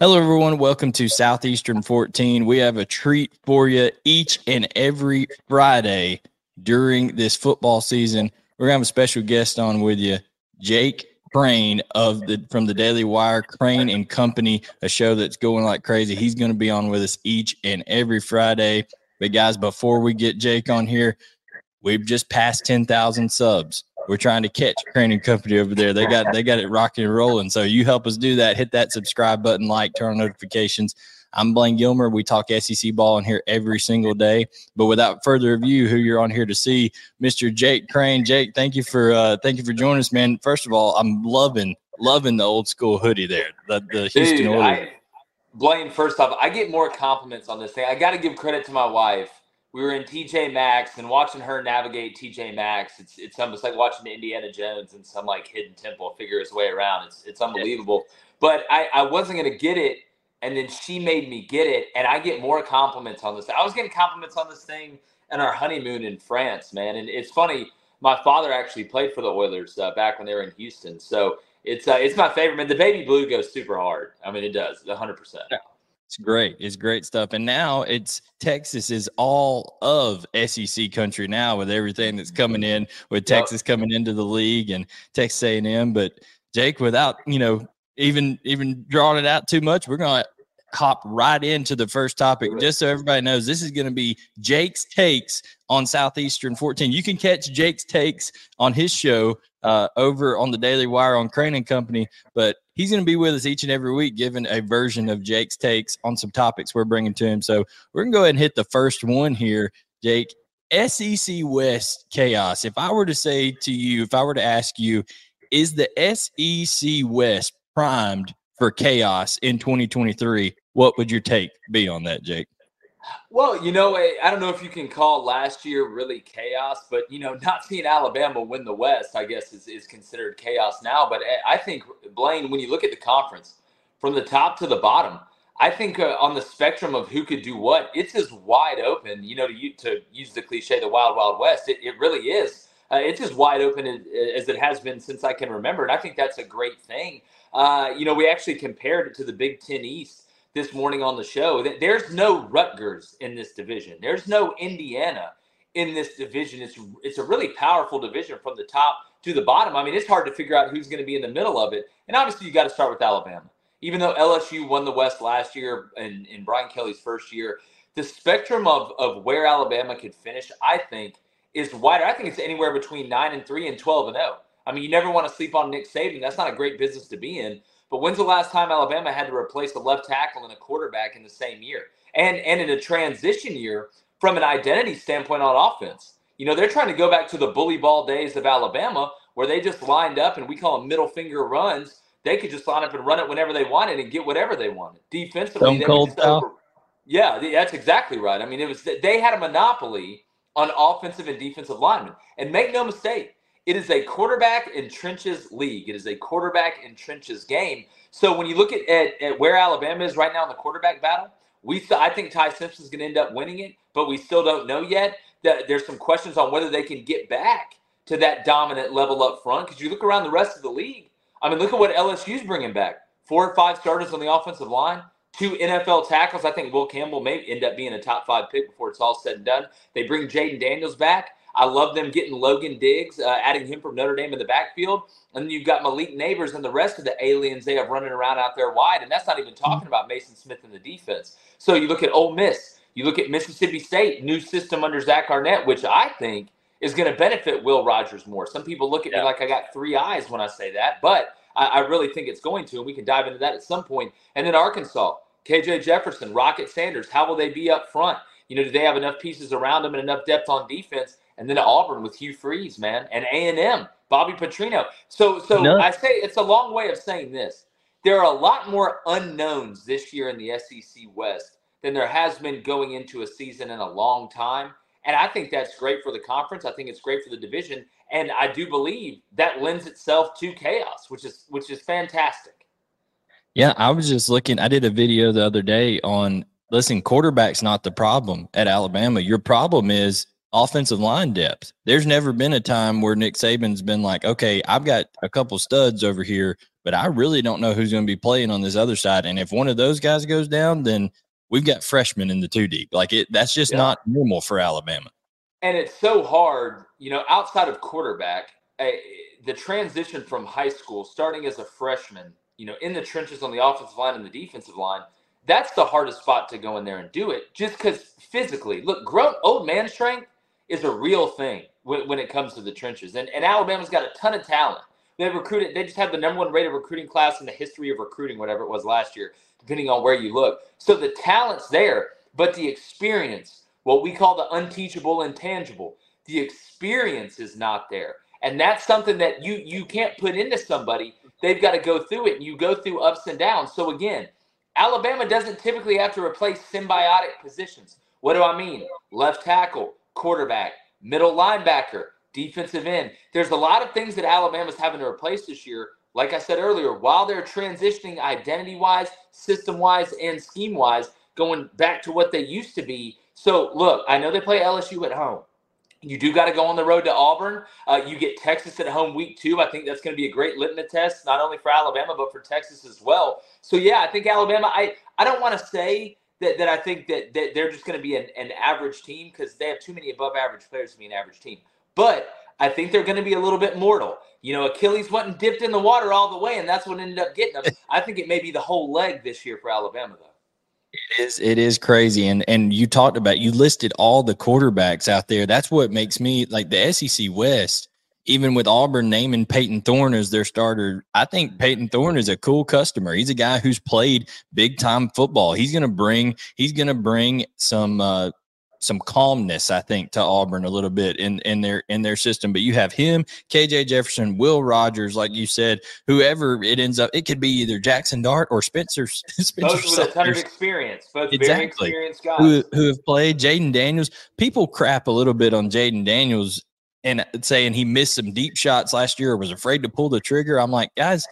Hello, everyone. Welcome to Southeastern 14. We have a treat for you each and every Friday during this football season. We're gonna have a special guest on with you, Jake Crain of the from the Daily Wire, Crain and Company, a show that's going like crazy. He's going to be on with us each and every Friday. But guys, before we get Jake on here, we've just passed 10,000 subs. We're trying to catch Crain and Company over there. They got they got it rocking and rolling. So you help us do that. Hit that subscribe button, like, turn on notifications. I'm Blayne Gilmer. We talk SEC ball in here every single day. But without further ado, who you're on here to see, Mr. Jake Crain. Jake, thank you for uh, thank you for joining us, man. First of all, I'm loving loving the old school hoodie there, the, the Houston Dude, I, Blayne, first off, I get more compliments on this thing. I got to give credit to my wife. We were in TJ Maxx and watching her navigate TJ Maxx. It's it's almost like watching Indiana Jones and some like hidden temple figure his way around. It's it's unbelievable. But I, I wasn't gonna get it and then she made me get it and i get more compliments on this i was getting compliments on this thing in our honeymoon in france man and it's funny my father actually played for the oilers uh, back when they were in houston so it's uh, it's my favorite man the baby blue goes super hard i mean it does 100% it's great it's great stuff and now it's texas is all of sec country now with everything that's coming in with texas coming into the league and texas a&m but jake without you know even even drawing it out too much, we're gonna hop right into the first topic. Just so everybody knows, this is going to be Jake's takes on Southeastern 14. You can catch Jake's takes on his show uh, over on the Daily Wire on Crain and Company, but he's going to be with us each and every week, giving a version of Jake's takes on some topics we're bringing to him. So we're going to go ahead and hit the first one here, Jake. SEC West chaos. If I were to say to you, if I were to ask you, is the SEC West primed for chaos in 2023. What would your take be on that, Jake? Well, you know, I don't know if you can call last year really chaos, but you know, not seeing Alabama win the West, I guess, is, is considered chaos now. But I think Blayne, when you look at the conference from the top to the bottom, I think uh, on the spectrum of who could do what, it's as wide open. You know, to, to use the cliche, the wild, wild west, it, it really is. Uh, it's as wide open as, as it has been since I can remember, and I think that's a great thing. Uh, you know, we actually compared it to the Big Ten East this morning on the show. That there's no Rutgers in this division. There's no Indiana in this division. It's it's a really powerful division from the top to the bottom. I mean, it's hard to figure out who's going to be in the middle of it. And obviously, you got to start with Alabama. Even though LSU won the West last year in, in Brian Kelly's first year, the spectrum of, of where Alabama could finish, I think, is wider. I think it's anywhere between nine and three and twelve and zero. Oh. I mean, you never want to sleep on Nick Saban. That's not a great business to be in. But when's the last time Alabama had to replace a left tackle and a quarterback in the same year? And and in a transition year from an identity standpoint on offense. You know, they're trying to go back to the bully ball days of Alabama where they just lined up and we call them middle finger runs. They could just line up and run it whenever they wanted and get whatever they wanted. Defensively, over, yeah, that's exactly right. I mean, it was they had a monopoly on offensive and defensive linemen. And make no mistake, it is a quarterback in trenches league. It is a quarterback in trenches game. So when you look at, at, at where Alabama is right now in the quarterback battle, we I think Ty Simpson is going to end up winning it, but we still don't know yet. That there's some questions on whether they can get back to that dominant level up front. Because you look around the rest of the league, I mean, look at what LSU's bringing back: four or five starters on the offensive line, two NFL tackles. I think Will Campbell may end up being a top five pick before it's all said and done. They bring Jayden Daniels back. I love them getting Logan Diggs, uh, adding him from Notre Dame in the backfield. And then you've got Malik Nabers and the rest of the aliens they have running around out there wide. And that's not even talking about Maason Smith in the defense. So you look at Ole Miss, you look at Mississippi State, new system under Zach Arnett, which I think is going to benefit Will Rogers more. Some people look at yeah. me like I got three eyes when I say that, but I, I really think it's going to. And we can dive into that at some point. And then Arkansas, KJ Jefferson, Rocket Sanders, how will they be up front? You know, do they have enough pieces around them and enough depth on defense and then Auburn with Hugh Freeze, man, and A and M, Bobby Petrino. So, so no. I say it's a long way of saying this. There are a lot more unknowns this year in the SEC West than there has been going into a season in a long time. And I think that's great for the conference. I think it's great for the division. And I do believe that lends itself to chaos, which is which is fantastic. Yeah, I was just looking. I did a video the other day on listen, quarterback's not the problem at Alabama. Your problem is offensive line depth. There's never been a time where Nick Saban's been like, okay, I've got a couple studs over here, but I really don't know who's going to be playing on this other side. And if one of those guys goes down, then we've got freshmen in the two deep. Like it, that's just yeah. not normal for Alabama. And it's so hard, you know, outside of quarterback, uh, the transition from high school, starting as a freshman, you know, in the trenches on the offensive line and the defensive line, that's the hardest spot to go in there and do it. Just because physically, look, grown old man strength is a real thing when, when it comes to the trenches, and and Alabama's got a ton of talent. They recruited. They just had the number one rated recruiting class in the history of recruiting, whatever it was last year, depending on where you look. So the talent's there, but the experience, what we call the unteachable intangible, the experience is not there. And that's something that you you can't put into somebody. They've got to go through it. And you go through ups and downs. So again, Alabama doesn't typically have to replace symbiotic positions. What do I mean? Left tackle, quarterback, middle linebacker, defensive end. There's a lot of things that Alabama's having to replace this year. Like I said earlier, while they're transitioning identity wise, system wise, and scheme wise, going back to what they used to be. So, look, I know they play LSU at home. You do got to go on the road to Auburn. Uh, you get Texas at home week two. I think that's going to be a great litmus test, not only for Alabama but for Texas as well. So yeah, I think Alabama. I I don't want to say that, that I think that, that they're just going to be an, an average team because they have too many above average players to be an average team. But I think they're going to be a little bit mortal. You know, Achilles wasn't dipped in the water all the way, and that's what ended up getting them. I think it may be the whole leg this year for Alabama, though. It is it is crazy and and you talked about you listed all the quarterbacks out there. That's what makes me like the SEC West even with Auburn naming Payton Thorne as their starter, I think Payton Thorne is a cool customer. He's a guy who's played big time football. He's going to bring he's going to bring some uh, some calmness, I think, to Auburn a little bit in in their in their system. But you have him, KJ Jefferson, Will Rogers, like you said, whoever it ends up, it could be either Jackson Dart or Spencer. Spencer Both with a ton of experience, both exactly. very experienced guys who, who have played. Jayden Daniels. People crap a little bit on Jayden Daniels and saying he missed some deep shots last year or was afraid to pull the trigger. I'm like, guys,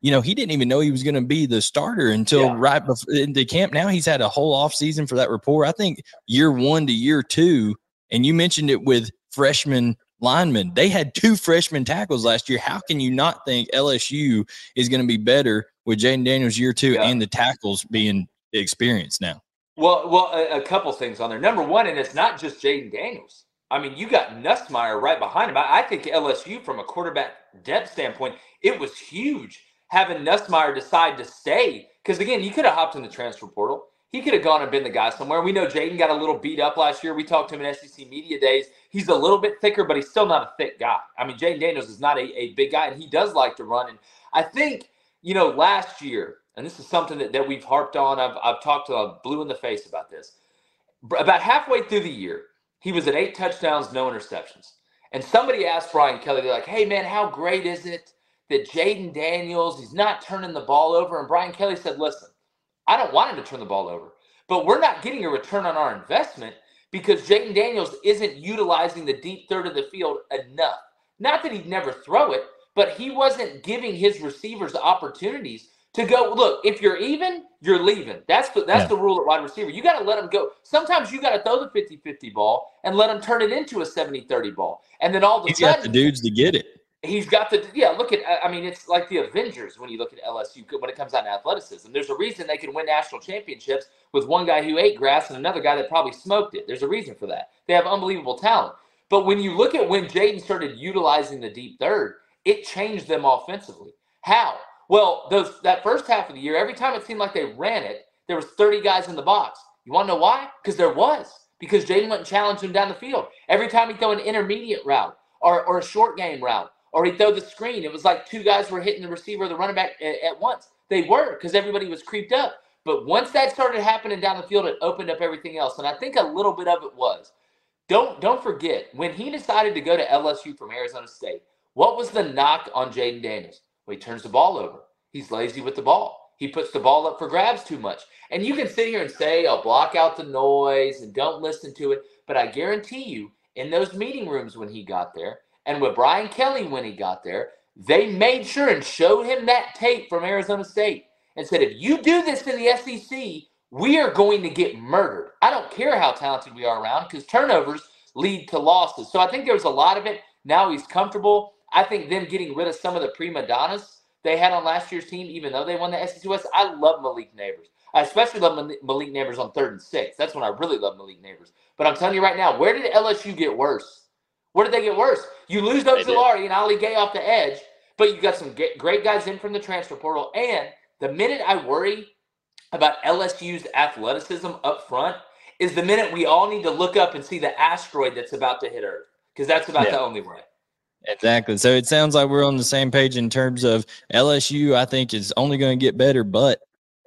you know, he didn't even know he was going to be the starter until yeah. right before in the camp. Now he's had a whole off season for that rapport. I think year one to year two, and you mentioned it with freshman linemen. They had two freshman tackles last year. How can you not think LSU is going to be better with Jayden Daniels year two yeah. and the tackles being experienced now? Well, well, a, a, couple things on there. Number one, and it's not just Jayden Daniels. I mean, you got Nussmeier right behind him. I, I think LSU, from a quarterback depth standpoint, it was huge having Nussmeier decide to stay. Because again, he could have hopped in the transfer portal. He could have gone and been the guy somewhere. We know Jayden got a little beat up last year. We talked to him in SEC media days. He's a little bit thicker, but he's still not a thick guy. I mean, Jayden Daniels is not a, a big guy, and he does like to run. And I think, you know, last year, and this is something that, that we've harped on, I've, I've talked to uh, Blue in the face about this. About halfway through the year, he was at eight touchdowns, no interceptions. And somebody asked Brian Kelly, they're like, hey, man, how great is it that Jayden Daniels, he's not turning the ball over. And Brian Kelly said, listen, I don't want him to turn the ball over, but we're not getting a return on our investment because Jayden Daniels isn't utilizing the deep third of the field enough. Not that he'd never throw it, but he wasn't giving his receivers opportunities to go. Look, if you're even, you're leaving. That's the that's yeah. the rule at wide receiver. You got to let them go. Sometimes you got to throw the 50-50 ball and let them turn it into a 70-30 ball. And then all of a He's sudden, got the dudes to get it he's got the yeah. Look at I mean, it's like the Avengers when you look at LSU when it comes down to athleticism. There's a reason they can win national championships with one guy who ate grass and another guy that probably smoked it. There's a reason for that. They have unbelievable talent. But when you look at when Jayden started utilizing the deep third, it changed them offensively. How? Well, those that first half of the year, every time it seemed like they ran it, there was 30 guys in the box. You want to know why? Because there was. Because Jayden went and challenged him down the field. Every time he throw an intermediate route or, or a short game route, or he'd throw the screen. It was like two guys were hitting the receiver, the running back at, at once. They were because everybody was creeped up. But once that started happening down the field, it opened up everything else. And I think a little bit of it was don't don't forget when he decided to go to LSU from Arizona State. What was the knock on Jayden Daniels? Well, he turns the ball over. He's lazy with the ball. He puts the ball up for grabs too much. And you can sit here and say, "I'll block out the noise and don't listen to it." But I guarantee you, in those meeting rooms when he got there, and with Brian Kelly when he got there, they made sure and showed him that tape from Arizona State and said, if you do this in the SEC, we are going to get murdered. I don't care how talented we are around because turnovers lead to losses. So I think there was a lot of it. Now he's comfortable. I think them getting rid of some of the prima donnas they had on last year's team, even though they won the SEC West. I love Malik Nabers. I especially love Malik Nabers on third and six. That's when I really love Malik Nabers. But I'm telling you right now, where did LSU get worse? Where did they get worse? You lose Ojulari and Ali Gaye off the edge, but you got some great guys in from the transfer portal. And the minute I worry about LSU's athleticism up front is the minute we all need to look up and see the asteroid that's about to hit Earth, because that's about yeah. the only way. Exactly. So it sounds like we're on the same page in terms of LSU, I think, is only going to get better, but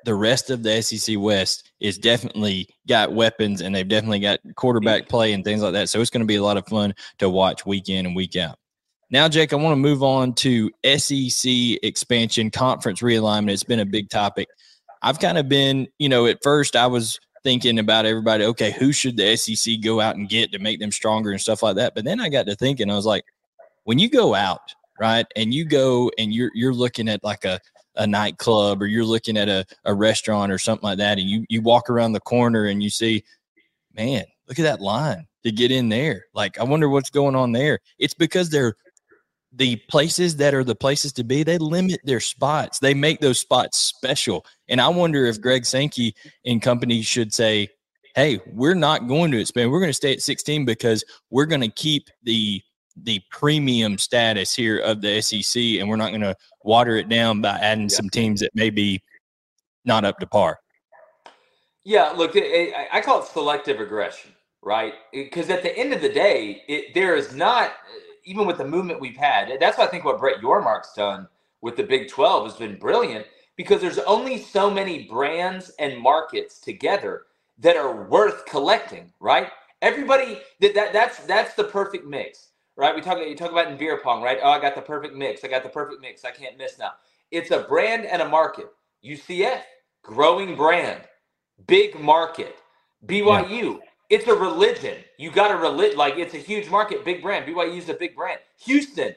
the rest of the SEC West is definitely got weapons and they've definitely got quarterback mm. play and things like that. So it's going to be a lot of fun to watch week in and week out. Now, Jake, I want to move on to SEC expansion, conference realignment. It's been a big topic. I've kind of been, you know, at first I was thinking about everybody, okay, who should the SEC go out and get to make them stronger and stuff like that. But then I got to thinking, I was like, when you go out, right, and you go and you're you're looking at like a a nightclub or you're looking at a, a restaurant or something like that, and you you walk around the corner and you see, man, look at that line to get in there. Like, I wonder what's going on there. It's because they're the places that are the places to be, they limit their spots. They make those spots special. And I wonder if Greg Sankey and company should say, hey, we're not going to expand. We're going to stay at 16 because we're going to keep the the premium status here of the SEC, and we're not going to water it down by adding yeah. some teams that may be not up to par. Yeah, look, I call it selective aggression, right? Because at the end of the day, it, there is not, even with the movement we've had, that's why I think what Brett Yormark's done with the Big 12 has been brilliant because there's only so many brands and markets together that are worth collecting, right? Everybody that, that that's that's the perfect mix right? We talk you talk about in beer pong, right? Oh, I got the perfect mix. I got the perfect mix. I can't miss now. It's a brand and a market. UCF, growing brand, big market. BYU, yeah. it's a religion. You got a religion, like it's a huge market, big brand. BYU's a big brand. Houston,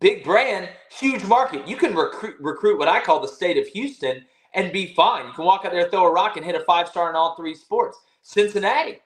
big brand, huge market. You can recruit recruit what I call the state of Houston and be fine. You can walk out there, throw a rock, and hit a five star in all three sports. Cincinnati,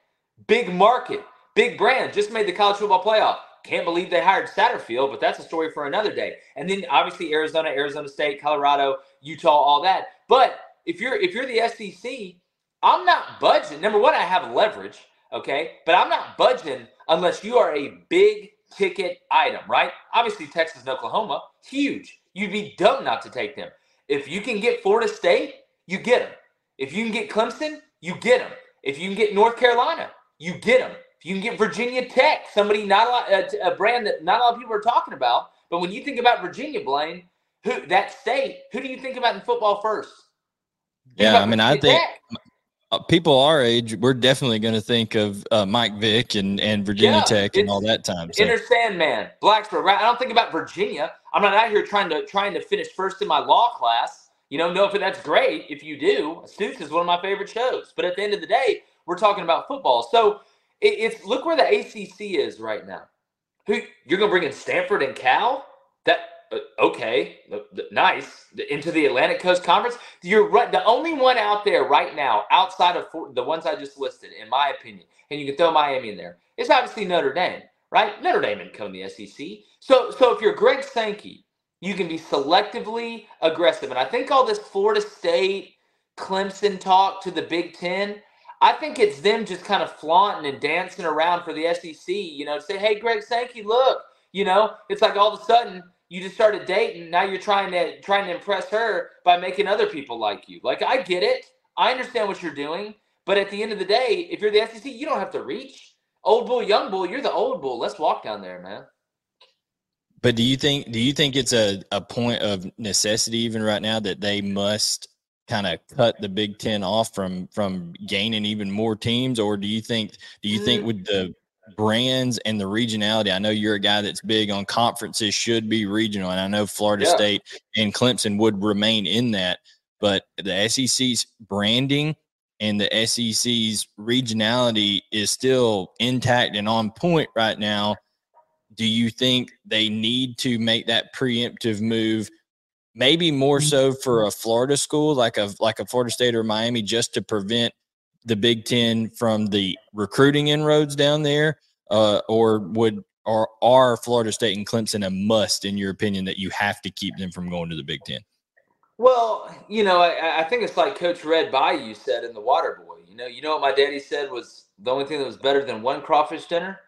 big market, big brand, just made the college football playoff. Can't believe they hired Satterfield, but that's a story for another day. And then obviously Arizona, Arizona State, Colorado, Utah, all that. But if you're if you're the SEC, I'm not budging. Number one, I have leverage, okay, but I'm not budging unless you are a big ticket item, right? Obviously, Texas and Oklahoma, huge. You'd be dumb not to take them. If you can get Florida State, you get them. If you can get Clemson, you get them. If you can get North Carolina, you get them. You can get Virginia Tech, somebody not a lot, a, a brand that not a lot of people are talking about. But when you think about Virginia, Blayne, who that state, who do you think about in football first? yeah, I mean, I think uh, people our age, we're definitely going to think of uh, Mike Vick and, and Virginia yeah, Tech and all that time. So. Enter Sandman, Blacksburg. Right? I don't think about Virginia. I'm not out here trying to trying to finish first in my law class. You know, no, if that's great if you do. Suits is one of my favorite shows. But at the end of the day, we're talking about football. So it's look where the ACC is right now. Who you're going to bring in Stanford and Cal? That uh, okay, nice into the Atlantic Coast Conference. You're. The only one out there right now, outside of the ones I just listed, in my opinion, and you can throw Miami in there, is obviously Notre Dame. Right? Notre Dame didn't come in the SEC. So, so if you're Greg Sankey, you can be selectively aggressive. And I think all this Florida State, Clemson talk to the Big Ten I think it's them just kind of flaunting and dancing around for the SEC, you know, say, hey, Greg Sankey, look, you know, it's like all of a sudden you just started dating. Now you're trying to trying to impress her by making other people like you. Like I get it. I understand what you're doing. But at the end of the day, if you're the SEC, you don't have to reach. Old bull, young bull, you're the old bull. Let's walk down there, man. But do you think do you think it's a, a point of necessity even right now that they must kind of cut the Big Ten off from from gaining even more teams, or do you think do you think mm. with the brands and the regionality? I know you're a guy that's big on conferences should be regional, and I know Florida yeah. State and Clemson would remain in that, but the SEC's branding and the SEC's regionality is still intact and on point right now. Do you think they need to make that preemptive move? Maybe more mm-hmm. so for a Florida school like a like a Florida State or Miami, just to prevent the Big Ten from the recruiting inroads down there, uh, or would or are Florida State and Clemson a must in your opinion that you have to keep them from going to the Big Ten? Well, you know, I, I think it's like Coach Red Beaulieu said in The Water Boy. You know, you know what my daddy said was the only thing that was better than one crawfish dinner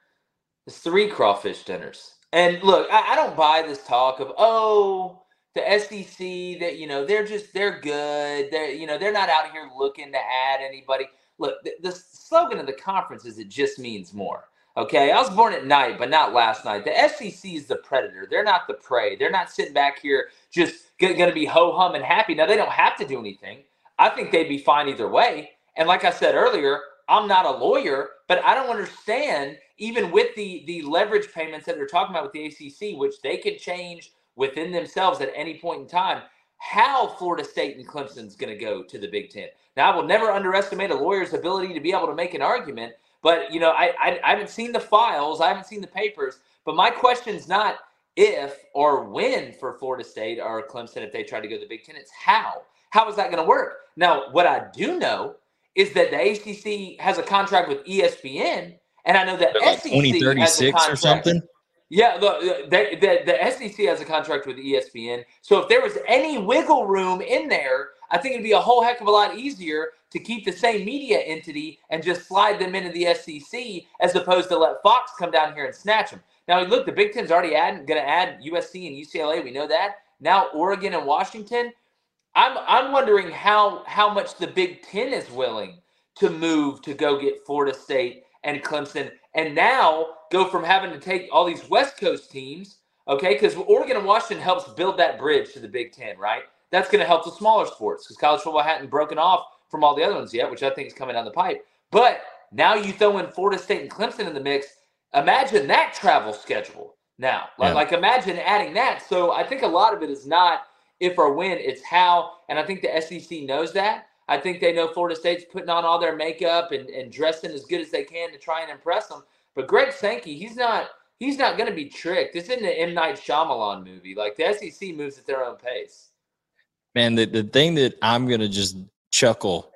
is three crawfish dinners. And look, I, I don't buy this talk of oh the SEC that you know they're just they're good. They're you know they're not out here looking to add anybody. Look, the, the slogan of the conference is it just means more. Okay, I was born at night, but not last night. The SEC is the predator. They're not the prey. They're not sitting back here just going to be ho hum and happy. Now they don't have to do anything. I think they'd be fine either way. And like I said earlier, I'm not a lawyer, but I don't understand even with the the leverage payments that they're talking about with the ACC, which they could change within themselves at any point in time, how Florida State and Clemson's going to go to the Big Ten. Now, I will never underestimate a lawyer's ability to be able to make an argument, but you know, I, I, I haven't seen the files, I haven't seen the papers, but my question's not if or when for Florida State or Clemson if they try to go to the Big Ten. It's how. How is that going to work? Now, what I do know is that the ACC has a contract with ESPN, and I know that like SEC 2036 or something. Yeah, uh, the, the, the, the SEC has a contract with ESPN. So if there was any wiggle room in there, I think it'd be a whole heck of a lot easier to keep the same media entity and just slide them into the SEC as opposed to let Fox come down here and snatch them. Now, look, the Big Ten's already going to add USC and UCLA. We know that. Now, Oregon and Washington. I'm I'm wondering how how much the Big Ten is willing to move to go get Florida State and Clemson, and now go from having to take all these West Coast teams, okay? Because Oregon and Washington helps build that bridge to the Big Ten, right? That's going to help the smaller sports because college football hadn't broken off from all the other ones yet, which I think is coming down the pipe. But now you throw in Florida State and Clemson in the mix. Imagine that travel schedule now. Like, yeah. like imagine adding that. So I think a lot of it is not if or when, it's how. And I think the SEC knows that. I think they know Florida State's putting on all their makeup and, and dressing as good as they can to try and impress them. But Greg Sankey, he's not he's not going to be tricked. This isn't an M Night Shyamalan movie. Like the SEC moves at their own pace. Man, the, the thing that I'm going to just chuckle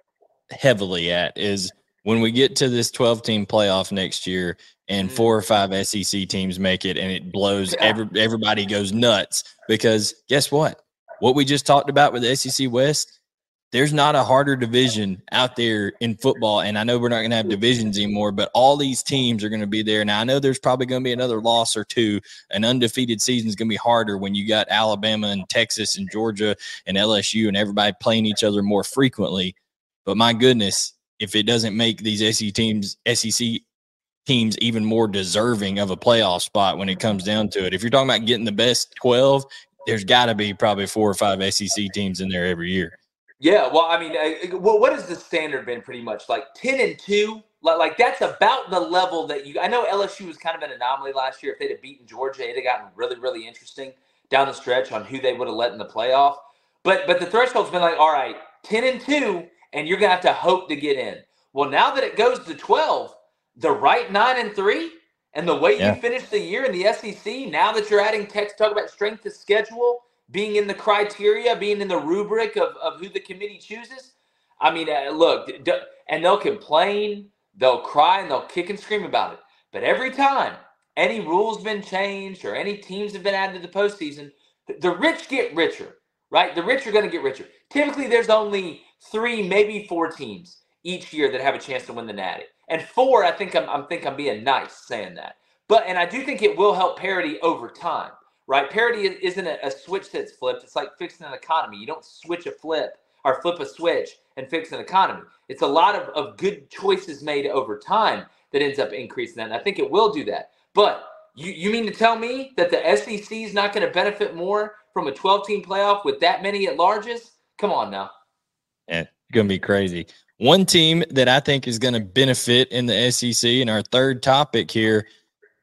heavily at is when we get to this 12 team playoff next year and mm-hmm. four or five SEC teams make it and it blows every everybody goes nuts because guess what? What we just talked about with the SEC West, there's not a harder division out there in football. And I know we're not going to have divisions anymore, but all these teams are going to be there. Now, I know there's probably going to be another loss or two. An undefeated season is going to be harder when you got Alabama and Texas and Georgia and LSU and everybody playing each other more frequently. But my goodness, if it doesn't make these SEC teams, SEC teams even more deserving of a playoff spot when it comes down to it. If you're talking about getting the best 12, there's got to be probably four or five SEC teams in there every year. Yeah, well, I mean, uh, well, what has the standard been? Pretty much like ten and two. Like, like that's about the level that you. I know LSU was kind of an anomaly last year. If they'd have beaten Georgia, it'd have gotten really, really interesting down the stretch on who they would have let in the playoff. But but the threshold's been like, all right, ten and two, and you're gonna have to hope to get in. Well, now that it goes to twelve, the right nine and three, and the way yeah. you finish the year in the SEC, now that you're adding text, talk about strength of schedule being in the criteria, being in the rubric of, of who the committee chooses. I mean, uh, look, and they'll complain, they'll cry, and they'll kick and scream about it. But every time any rules been changed or any teams have been added to the postseason, the rich get richer, right? The rich are going to get richer. Typically, there's only three, maybe four teams each year that have a chance to win the Natty, and four. I think I'm, I'm think I'm being nice saying that, but and I do think it will help parity over time right? Parity isn't a, switch that's flipped. It's like fixing an economy. You don't switch a flip or flip a switch and fix an economy. It's a lot of, of good choices made over time that ends up increasing that. And I think it will do that. But you, you mean to tell me that the SEC is not going to benefit more from a 12 team playoff with that many at larges? Come on now. Yeah, it's going to be crazy. One team that I think is going to benefit in the SEC, and our third topic here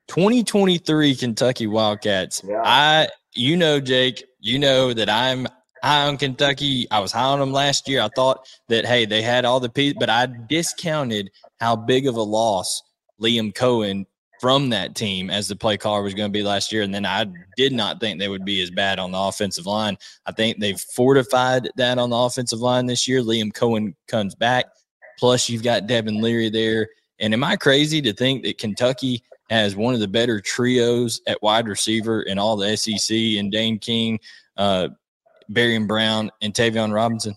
2023 Kentucky Wildcats. Yeah. I, you know, Jake, you know that I'm high on Kentucky. I was high on them last year. I thought that, hey, they had all the pieces, but I discounted how big of a loss Liam Coen from that team as the play caller was going to be last year. And then I did not think they would be as bad on the offensive line. I think they've fortified that on the offensive line this year. Liam Coen comes back. Plus, you've got Devin Leary there. And am I crazy to think that Kentucky – has one of the better trios at wide receiver in all the SEC, and Dane Key. Uh, Barion Brown and Tayvion Robinson?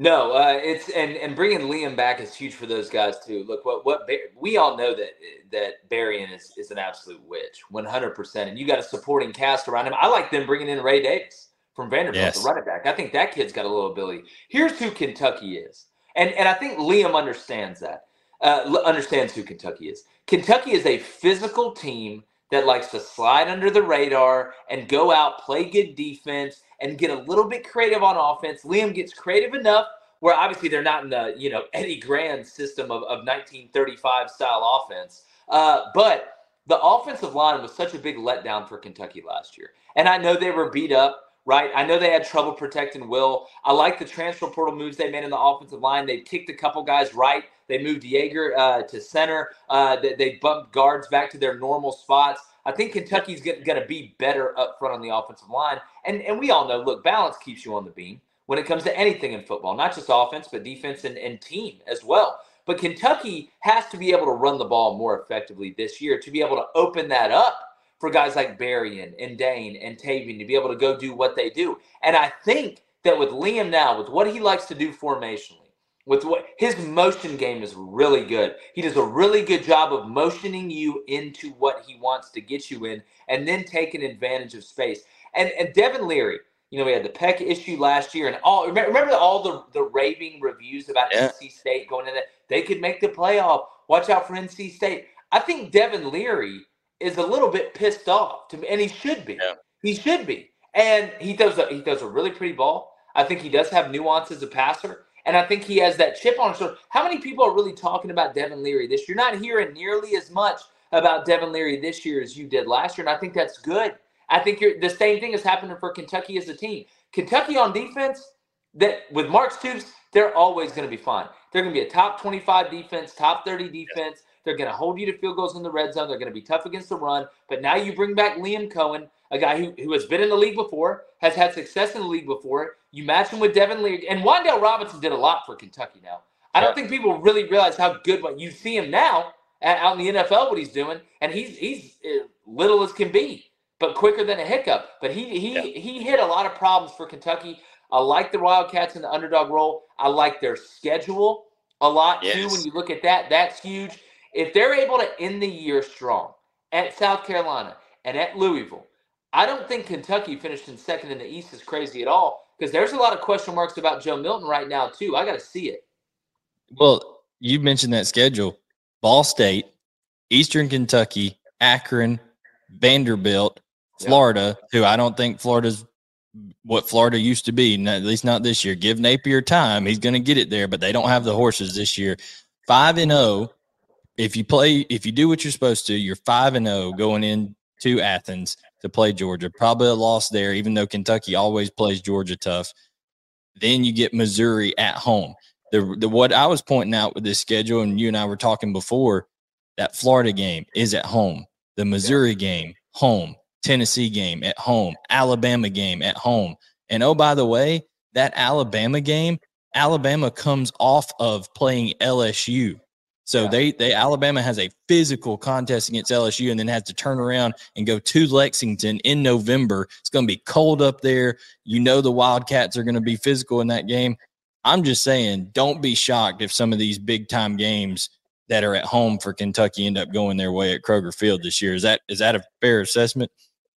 No, uh, it's and and bringing Liam back is huge for those guys too. Look, what what we all know that that Barion is is an absolute witch, one hundred percent, and you got a supporting cast around him. I like them bringing in Ray Davis from Vanderbilt, yes. the running back. I think that kid's got a little ability. Here's who Kentucky is, and and I think Liam understands that. Uh, understands who Kentucky is. Kentucky is a physical team that likes to slide under the radar and go out, play good defense, and get a little bit creative on offense. Liam gets creative enough where obviously they're not in the you know Eddie Gran system of, of 1935 style offense, uh, but the offensive line was such a big letdown for Kentucky last year. And I know they were beat up. Right, I know they had trouble protecting Will. I like the transfer portal moves they made in the offensive line. They kicked a couple guys right. They moved Jaeger uh, to center. Uh, they, they bumped guards back to their normal spots. I think Kentucky's going to be better up front on the offensive line. And, and we all know, look, balance keeps you on the beam when it comes to anything in football, not just offense, but defense and, and team as well. But Kentucky has to be able to run the ball more effectively this year to be able to open that up for guys like Barion and Dane and Tayvion to be able to go do what they do. And I think that with Liam now, with what he likes to do formationally, with what his motion game is really good. He does a really good job of motioning you into what he wants to get you in and then taking advantage of space. And and Devin Leary, you know, we had the Peck issue last year and all remember all the, the raving reviews about yeah. NC State going in that they could make the playoff. Watch out for NC State. I think Devin Leary is a little bit pissed off to me, and he should be. Yeah. He should be. And he throws a he throws a really pretty ball. I think he does have nuance as a passer. And I think he has that chip on his shoulder. How many people are really talking about Devin Leary this year? You're not hearing nearly as much about Devin Leary this year as you did last year. And I think that's good. I think the same thing is happening for Kentucky as a team. Kentucky on defense, that with Mark Stoops, they're always going to be fine. They're going to be a top 25 defense, top 30 defense. They're going to hold you to field goals in the red zone. They're going to be tough against the run. But now you bring back Liam Coen, a guy who, who has been in the league before, has had success in the league before. You match him with Devin Leary. And Wan'Dale Robinson did a lot for Kentucky now. I don't think people really realize how good what you see him now out in the NFL, what he's doing. And he's he's eh, little as can be, but quicker than a hiccup. But he he yeah. he hit a lot of problems for Kentucky. I like the Wildcats in the underdog role. I like their schedule a lot yes. too. When you look at that, that's huge. If they're able to end the year strong at South Carolina and at Louisville, I don't think Kentucky finished in second in the East is crazy at all because there's a lot of question marks about Joe Milton right now, too. I got to see it. Well, you mentioned that schedule Ball State, Eastern Kentucky, Akron, Vanderbilt, Florida, yeah. who I don't think Florida's what Florida used to be, at least not this year. Give Napier time. He's going to get it there, but they don't have the horses this year. 5 and 0 if you play, if you do what you're supposed to, you're five and zero oh going into Athens to play Georgia. Probably a loss there, even though Kentucky always plays Georgia tough. Then you get Missouri at home. The, the what I was pointing out with this schedule, and you and I were talking before, that Florida game is at home. The Missouri game, home. Tennessee game at home. Alabama game at home. And oh, by the way, that Alabama game, Alabama comes off of playing LSU so yeah. they they Alabama has a physical contest against LSU and then has to turn around and go to Lexington in November. It's going to be cold up there. You know the Wildcats are going to be physical in that game. I'm just saying, don't be shocked if some of these big time games that are at home for Kentucky end up going their way at Kroger Field this year. Is that is that a fair assessment?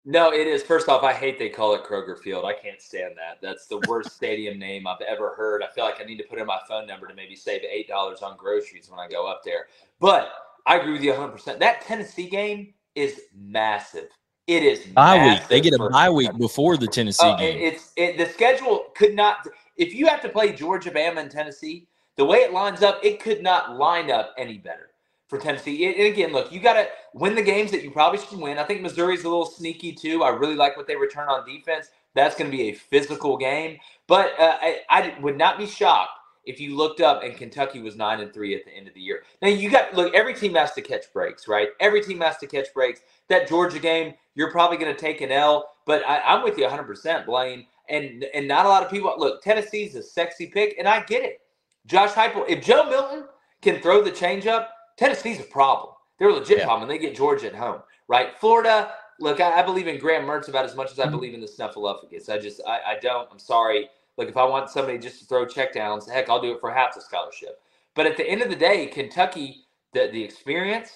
No, it is. First off, I hate they call it Kroger Field. I can't stand that. That's the worst stadium name I've ever heard. I feel like I need to put in my phone number to maybe save eight dollars on groceries when I go up there. But I agree with you 100. percent That Tennessee game is massive. It is bye week. They get a bye week before the Tennessee oh, game. It's it, the schedule could not. If you have to play Georgia, Bama, and Tennessee, the way it lines up, it could not line up any better for Tennessee. And again, look, you got to win the games that you probably should win. I think Missouri's a little sneaky too. I really like what they return on defense. That's going to be a physical game. But uh, I, I would not be shocked if you looked up and Kentucky was nine and three at the end of the year. Now you got look, every team has to catch breaks, right? Every team has to catch breaks. That Georgia game, you're probably going to take an L, but I, am with you 100, percent Blayne. And and not a lot of people look. Tennessee's a sexy pick, and I get it. Josh Heupel, if Joe Milton can throw the changeup, Tennessee's a problem. They're a legit yeah. problem, and they get Georgia at home, right? Florida, look, I, I, believe in Graham Mertz about as much as I mm-hmm. believe in the Snuffleupagus. I just, I, I don't. I'm sorry. Like, if I want somebody just to throw checkdowns, heck, I'll do it for half the scholarship. But at the end of the day, Kentucky, the the experience,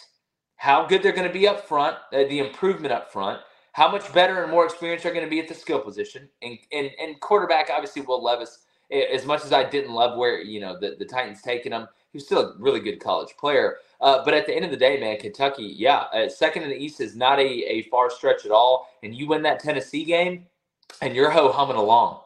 how good they're going to be up front, uh, the improvement up front, how much better and more experienced they're going to be at the skill position, and and, and quarterback, obviously, Will Levis. As much as I didn't love where you know the, the Titans taking him, he was still a really good college player. Uh, but at the end of the day, man, Kentucky, yeah, uh, second in the East is not a, a far stretch at all. And you win that Tennessee game, and you're ho humming along.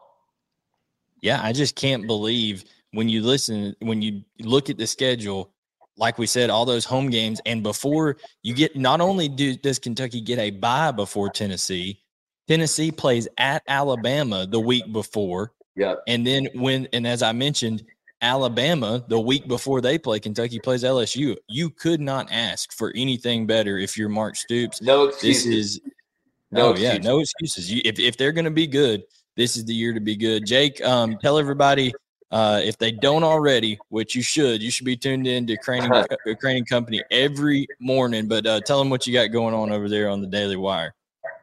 Yeah, I just can't believe when you listen, when you look at the schedule, like we said, all those home games, and before you get, not only do, does Kentucky get a bye before Tennessee, Tennessee plays at Alabama the week before. Yeah. And then when, and as I mentioned, Alabama the week before they play Kentucky plays LSU. You could not ask for anything better if you're Mark Stoops. No excuses. This is no oh excuses. yeah, no excuses. You, if if they're going to be good, this is the year to be good. Jake, um, tell everybody uh, if they don't already, which you should, you should be tuned in to Craning Craning Company every morning. But uh, tell them what you got going on over there on the Daily Wire.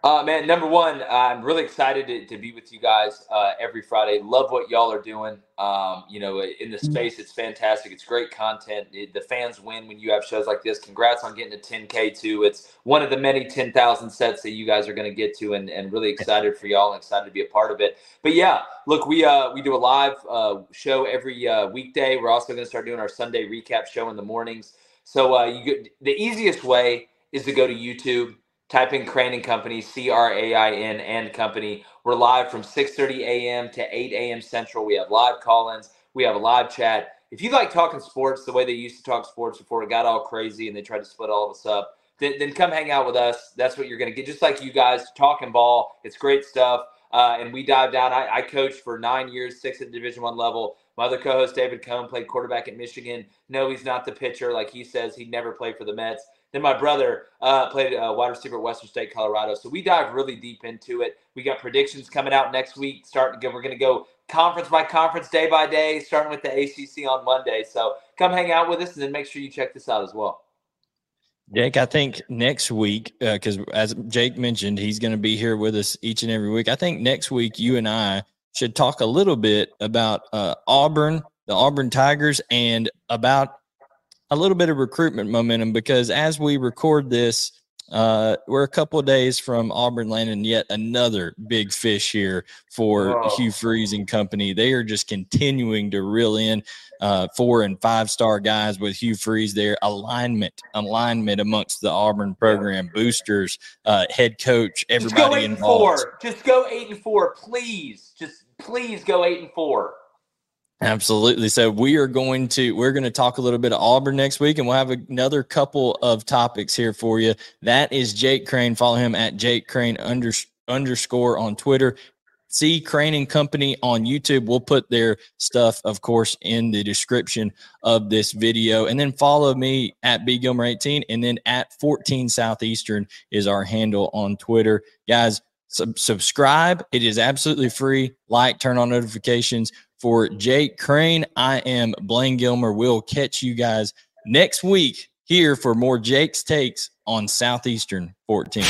Uh, man, number one, I'm really excited to, to be with you guys uh, every Friday. Love what y'all are doing. Um, you know, in the mm-hmm. space, it's fantastic. It's great content. It, the fans win when you have shows like this. Congrats on getting to 10K too. It's one of the many 10,000 sets that you guys are going to get to, and, and really excited for y'all and excited to be a part of it. But yeah, look, we uh, we do a live uh, show every uh, weekday. We're also going to start doing our Sunday recap show in the mornings. So uh, you get, the easiest way is to go to YouTube Type in Crain and Company, C R A I N and Company. We're live from 6:30 a.m. to 8 a.m. Central. We have live call-ins. We have a live chat. If you like talking sports the way they used to talk sports before it got all crazy and they tried to split all of us up, then, then come hang out with us. That's what you're going to get. Just like you guys talking ball. It's great stuff. Uh, and we dive down. I, I coached for nine years, six at Division One level. My other co-host David Cohn played quarterback at Michigan. No, he's not the pitcher like he says. He never played for the Mets. Then my brother uh, played uh, wide receiver at Western State, Colorado. So we dive really deep into it. We got predictions coming out next week. Starting to go, we're going to go conference by conference, day by day, starting with the ACC on Monday. So come hang out with us, and then make sure you check this out as well. Jake, I think next week, because uh, as Jake mentioned, he's going to be here with us each and every week. I think next week you and I should talk a little bit about uh, Auburn, the Auburn Tigers, and about a little bit of recruitment momentum because as we record this, uh, we're a couple of days from Auburn landing yet another big fish here for wow. Hugh Freeze and company. They are just continuing to reel in uh, four and five star guys with Hugh Freeze there. Alignment, alignment amongst the Auburn program, boosters, uh, head coach, everybody just go eight involved. And four. Just go eight and four, please. Just please go eight and four. Absolutely. So we are going to we're going to talk a little bit of Auburn next week, and we'll have another couple of topics here for you. That is Jake Crain. Follow him at Jake Crain under, underscore on Twitter. See Crain and Company on YouTube. We'll put their stuff, of course, in the description of this video. And then follow me at B Gilmer 18 and then at 14 Southeastern is our handle on Twitter. Guys, sub- subscribe. It is absolutely free. Like, turn on notifications. For Jake Crain, I am Blayne Gilmer. We'll catch you guys next week here for more Jake's takes on Southeastern 14.